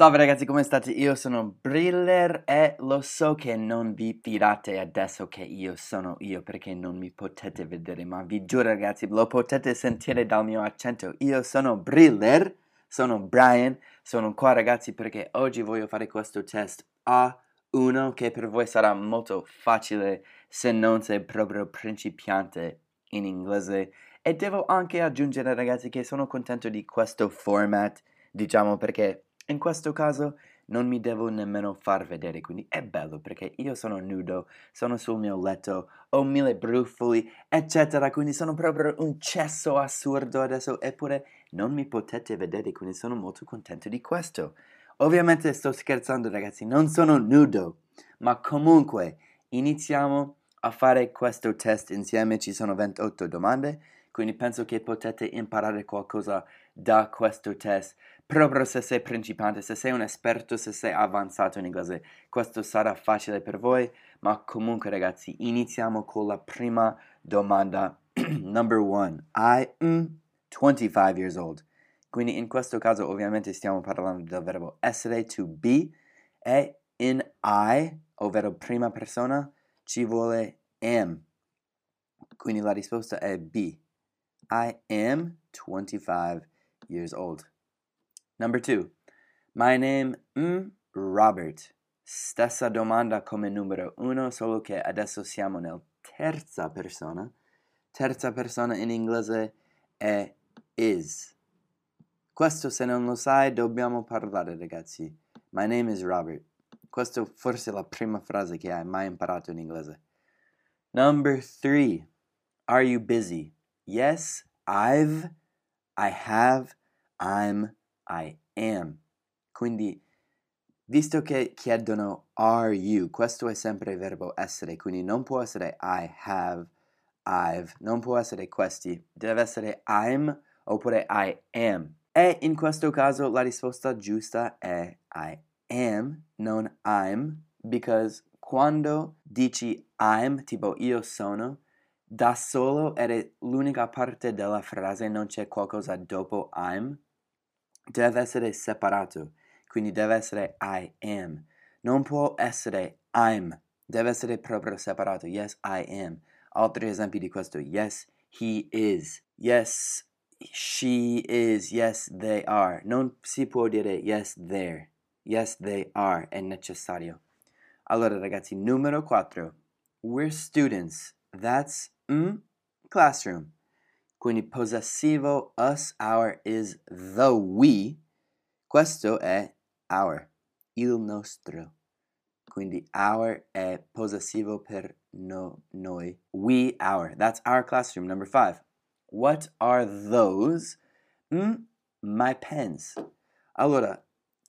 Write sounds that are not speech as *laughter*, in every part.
Salve ragazzi, come state? Io sono Briller e lo so che non vi fidate adesso che io sono io perché non mi potete vedere, ma vi giuro ragazzi, lo potete sentire dal mio accento. Io sono Briller, sono Brian, sono qua ragazzi perché oggi voglio fare questo test A1 che per voi sarà molto facile se non sei proprio principiante in inglese. E devo anche aggiungere ragazzi che sono contento di questo format, diciamo perché in questo caso non mi devo nemmeno far vedere, quindi è bello perché io sono nudo, sono sul mio letto, ho mille brufoli, eccetera, quindi sono proprio un cesso assurdo adesso, eppure non mi potete vedere, quindi sono molto contento di questo. Ovviamente sto scherzando ragazzi, non sono nudo, ma comunque iniziamo a fare questo test insieme, ci sono 28 domande, quindi penso che potete imparare qualcosa da questo test proprio se sei principiante, se sei un esperto, se sei avanzato in inglese. Questo sarà facile per voi, ma comunque ragazzi, iniziamo con la prima domanda. *clears throat* Number one, I am 25 years old. Quindi in questo caso ovviamente stiamo parlando del verbo essere, to be, e in I, ovvero prima persona, ci vuole am. Quindi la risposta è B. I am 25 years old. Number two, my name mm, Robert. Stessa domanda come numero uno, solo che adesso siamo nel terza persona. Terza persona in inglese è is. Questo se non lo sai dobbiamo parlare ragazzi. My name is Robert. Questa forse è la prima frase che hai mai imparato in inglese. Number three, are you busy? Yes, I've, I have, I'm, I am. Quindi, visto che chiedono are you, questo è sempre il verbo essere, quindi non può essere I have, I've, non può essere questi, deve essere I'm oppure I am. E in questo caso la risposta giusta è I am, non I'm, because quando dici I'm, tipo io sono, da solo è l'unica parte della frase, non c'è qualcosa dopo I'm, deve essere separato, quindi deve essere I am. Non può essere I'm, deve essere proprio separato. Yes, I am. Altri esempi di questo. Yes, he is. Yes, she is. Yes, they are. Non si può dire yes, they're. Yes, they are. È necessario. Allora, ragazzi, numero 4. We're students. That's mm, classroom. Quindi possessivo us, our is the we. Questo è our, il nostro. Quindi our è possessivo per no, noi. We, our. That's our classroom. Number five. What are those? Mm, my pens. Allora,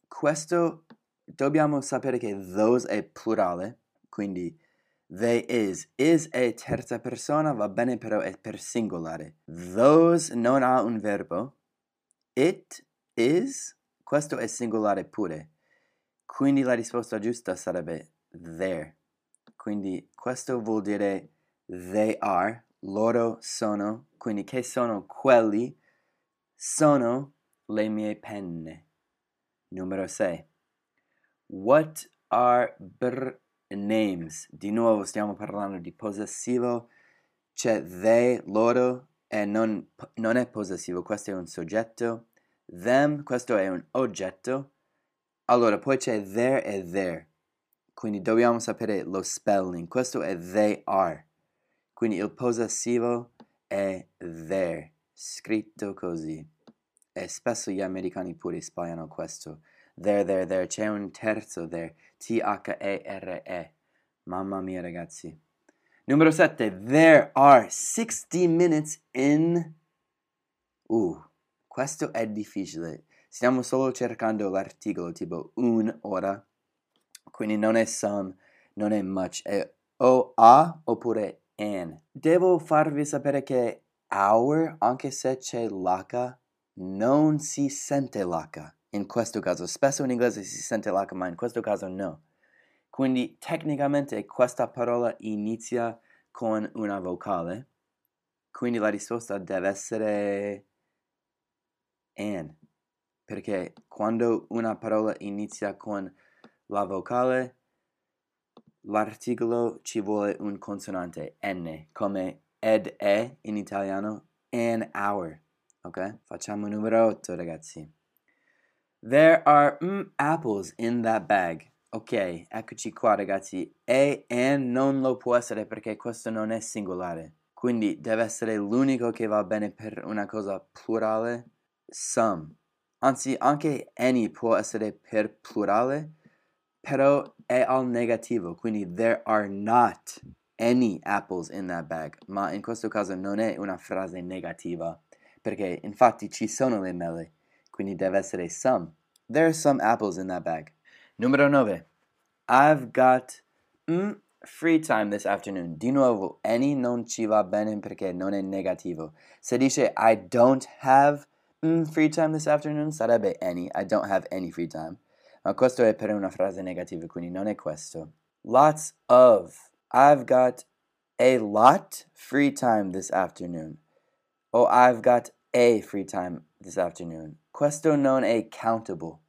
questo dobbiamo sapere che those è plurale. Quindi They is. Is è terza persona, va bene però è per singolare. Those non ha un verbo. It is. Questo è singolare pure. Quindi la risposta giusta sarebbe there. Quindi questo vuol dire they are, loro sono. Quindi che sono quelli? Sono le mie penne. Numero 6. What are br names. Di nuovo stiamo parlando di possessivo. C'è they, loro, e non, non è possessivo, questo è un soggetto. Them, questo è un oggetto. Allora, poi c'è there e there. Quindi dobbiamo sapere lo spelling. Questo è they are. Quindi il possessivo è there, scritto così. E spesso gli americani pure sbagliano questo. There, there, there. C'è un terzo there. T-H-E-R-E. Mamma mia, ragazzi. Numero 7. There are 60 minutes in... Uh, questo è difficile. Stiamo solo cercando l'articolo tipo un'ora. Quindi non è some, non è much. È o a oppure an. Devo farvi sapere che hour, anche se c'è l'H, non si sente l'H in questo caso. Spesso in inglese si sente l'H, in questo caso no. Quindi tecnicamente questa parola inizia con una vocale, quindi la risposta deve essere an, perché quando una parola inizia con la vocale, l'articolo ci vuole un consonante N, come ed e in italiano, an hour. Ok? Facciamo numero 8, ragazzi. There are mm, apples in that bag. Ok, eccoci qua, ragazzi. E and non lo può essere perché questo non è singolare. Quindi deve essere l'unico che va bene per una cosa plurale. Some. Anzi, anche any può essere per plurale, però è al negativo, quindi there are not any apples in that bag. Ma in questo caso non è una frase negativa, perché infatti ci sono le mele, quindi deve essere some. There are some apples in that bag. Numero 9. I've got mm, free time this afternoon. Di nuovo, any non ci va bene perché non è negativo. Se dice I don't have mm, free time this afternoon sarebbe any. I don't have any free time. Ma questo è per una frase negativa, quindi non è questo. Lots of. I've got a lot free time this afternoon. O I've got a free time this afternoon. Questo non è countable.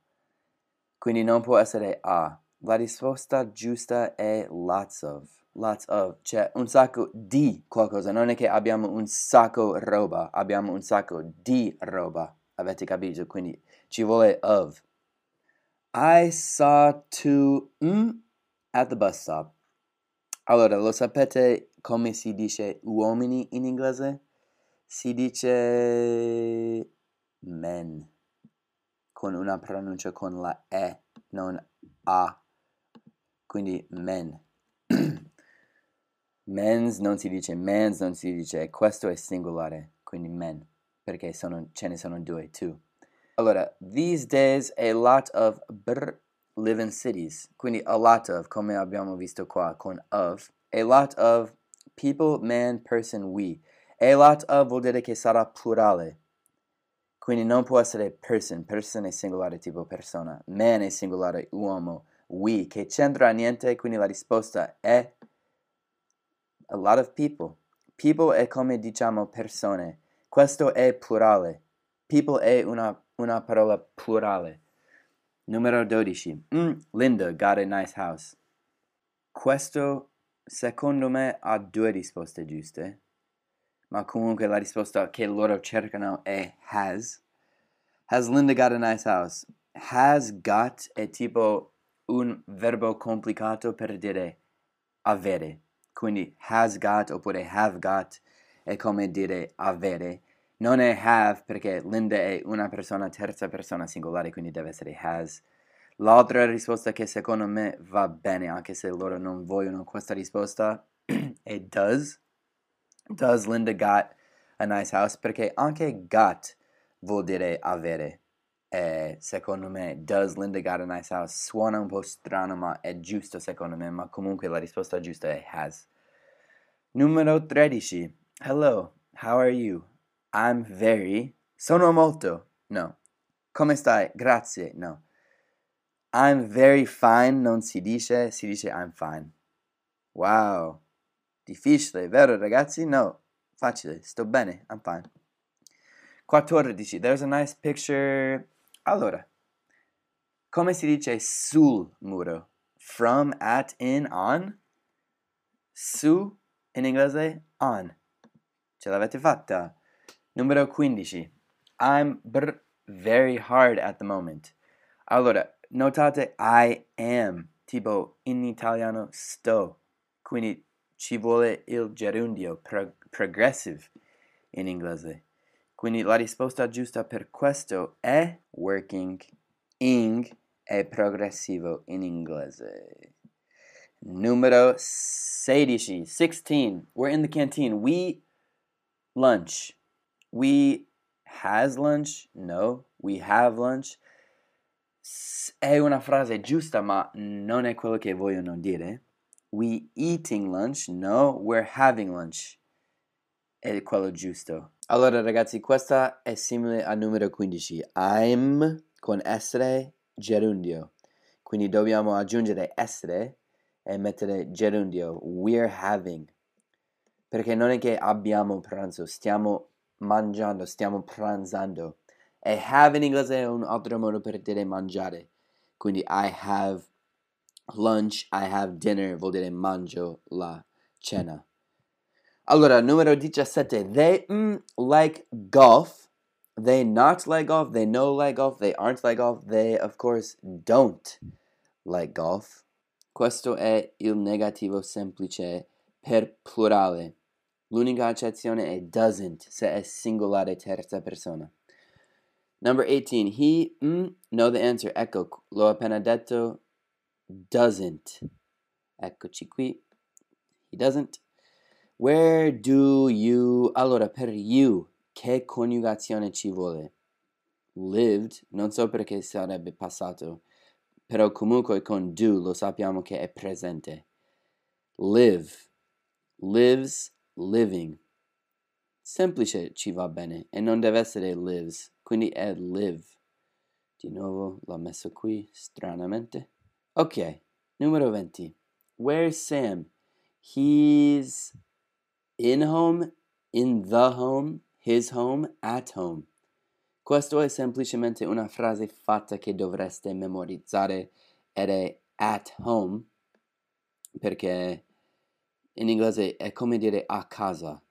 Quindi non può essere a. La risposta giusta è lots of. Lots of. C'è un sacco di qualcosa. Non è che abbiamo un sacco roba. Abbiamo un sacco di roba. Avete capito? Quindi ci vuole of. I saw two mm, at the bus stop. Allora, lo sapete come si dice uomini in inglese? Si dice men con una pronuncia con la E, non A. Quindi men. *clears throat* Men's non si dice mens, non si dice questo è singolare, quindi men, perché sono, ce ne sono due, two. Allora, these days a lot of br live in cities. Quindi a lot of, come abbiamo visto qua con of. A lot of people, man, person, we. A lot of vuol dire che sarà plurale. Quindi non può essere person, person è singolare tipo persona, man è singolare uomo, we che c'entra niente, quindi la risposta è a lot of people. People è come diciamo persone, questo è plurale. People è una una parola plurale. Numero 12. Mm, Linda got a nice house. Questo secondo me ha due risposte giuste, ma comunque la risposta che loro cercano è has. Has Linda got a nice house? Has got è tipo un verbo complicato per dire avere. Quindi has got oppure have got è come dire avere non è have perché Linda è una persona terza persona singolare, quindi deve essere has. L'altra risposta che secondo me va bene, anche se loro non vogliono questa risposta, *clears throat* è does. Does Linda got a nice house? Perché anche got vuol dire avere. E secondo me, does Linda got a nice house? Suona un po' strano, ma è giusto secondo me, ma comunque la risposta giusta è has. Numero 13. Hello, how are you? I'm very. Sono molto. No. Come stai? Grazie. No. I'm very fine non si dice, si dice I'm fine. Wow. Difficile, vero ragazzi? No. Facile. Sto bene. I'm fine. 14. There's a nice picture. Allora. Come si dice sul muro? From, at, in, on? Su in inglese on. Ce l'avete fatta? Numero 15. I'm br- very hard at the moment. Allora, notate I am, tipo in italiano sto. Quindi ci vuole il gerundio pro- progressive in inglese. Quindi la risposta giusta per questo è working. Ing è progressivo in inglese. Numero 16. 16. We're in the canteen. We lunch. We has lunch? No, we have lunch. È una frase giusta, ma non è quello che vogliono dire. We eating lunch? No, we're having lunch. È quello giusto. Allora ragazzi, questa è simile al numero 15. I'm con essere gerundio. Quindi dobbiamo aggiungere essere e mettere gerundio. We're having. Perché non è che abbiamo pranzo, stiamo mangiando, stiamo pranzando. E have in inglese è un altro modo per dire mangiare. Quindi I have lunch, I have dinner vuol dire mangio la cena. Allora, numero 17. They mm, like golf. They not like golf. They know like golf. They aren't like golf. They, of course, don't like golf. Questo è il negativo semplice per plurale. L'unica eccezione è doesn't se è singolare terza persona. Number 18. He, mm, know the answer. Ecco, l'ho appena detto. Doesn't. Eccoci qui. He doesn't. Where do you... Allora, per you, che coniugazione ci vuole? Lived, non so perché sarebbe passato, però comunque con do lo sappiamo che è presente. Live, lives, living. Semplice ci va bene e non deve essere lives, quindi è live. Di nuovo l'ho messo qui, stranamente. Ok, numero 20. Where's Sam? He's in home, in the home, his home, at home. Questo è semplicemente una frase fatta che dovreste memorizzare ed è at home perché in inglese è come dire a casa.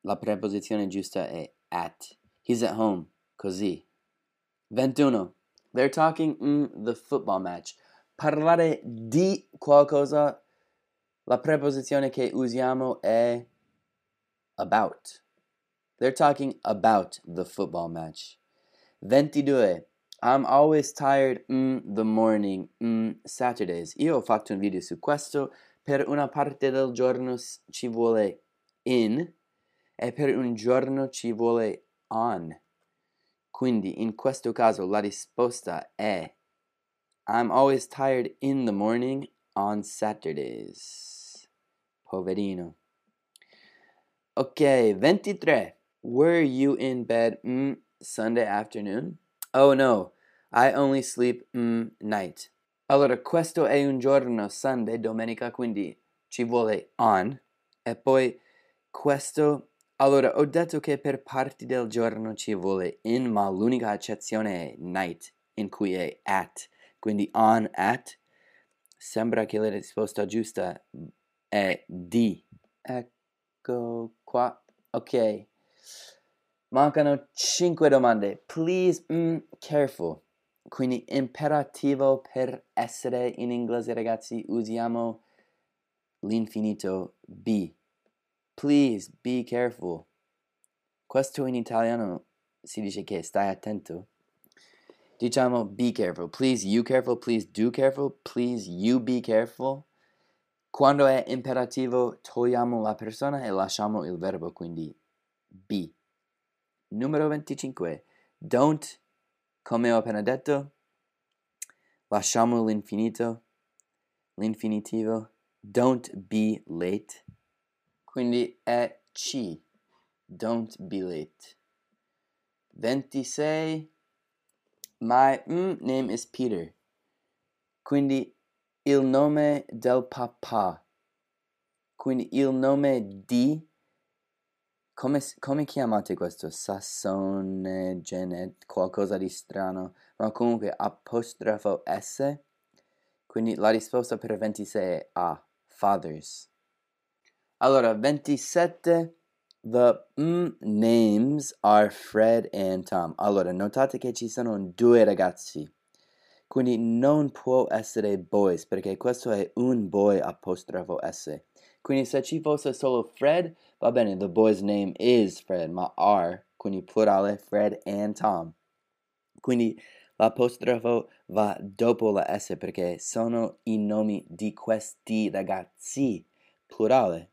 La preposizione giusta è at. He's at home, così. 21. They're talking mm, the football match. Parlare di qualcosa, la preposizione che usiamo è about. They're talking about the football match. 22. I'm always tired mm, the morning, mm, Saturdays. Io ho fatto un video su questo. Per una parte del giorno ci vuole in e per un giorno ci vuole on. Quindi in questo caso la risposta è I'm always tired in the morning on Saturdays. Poverino. Ok, 23. Were you in bed mm, Sunday afternoon? Oh no, I only sleep mm, night. Allora, questo è un giorno Sunday, domenica, quindi ci vuole on. E poi questo... Allora, ho detto che per parti del giorno ci vuole in, ma l'unica eccezione è night, in cui è at. Quindi on, at. Sembra che la risposta giusta è D. Ecco qua. Ok. Mancano 5 domande. Please, mm, careful. Quindi imperativo per essere in inglese, ragazzi, usiamo l'infinito be. Please be careful. Questo in italiano si dice che stai attento. Diciamo be careful. Please you careful. Please do careful. Please you be careful. Quando è imperativo togliamo la persona e lasciamo il verbo, quindi be. Numero 25. Don't, come ho appena detto, lasciamo l'infinito, l'infinitivo. Don't be late. Quindi è C. Don't be late. 26. My mm, name is Peter. Quindi il nome del papà. Quindi il nome di come, come chiamate questo? Sassone, genet, qualcosa di strano, ma comunque apostrofo S. Quindi la risposta per 26 è A, fathers. Allora, 27, the mm, names are Fred and Tom. Allora, notate che ci sono due ragazzi. Quindi non può essere boys, perché questo è un boy apostrofo S. Quindi se ci fosse solo Fred, va bene, the boy's name is Fred, ma are, quindi plurale, Fred and Tom. Quindi l'apostrofo va dopo la S perché sono i nomi di questi ragazzi, plurale.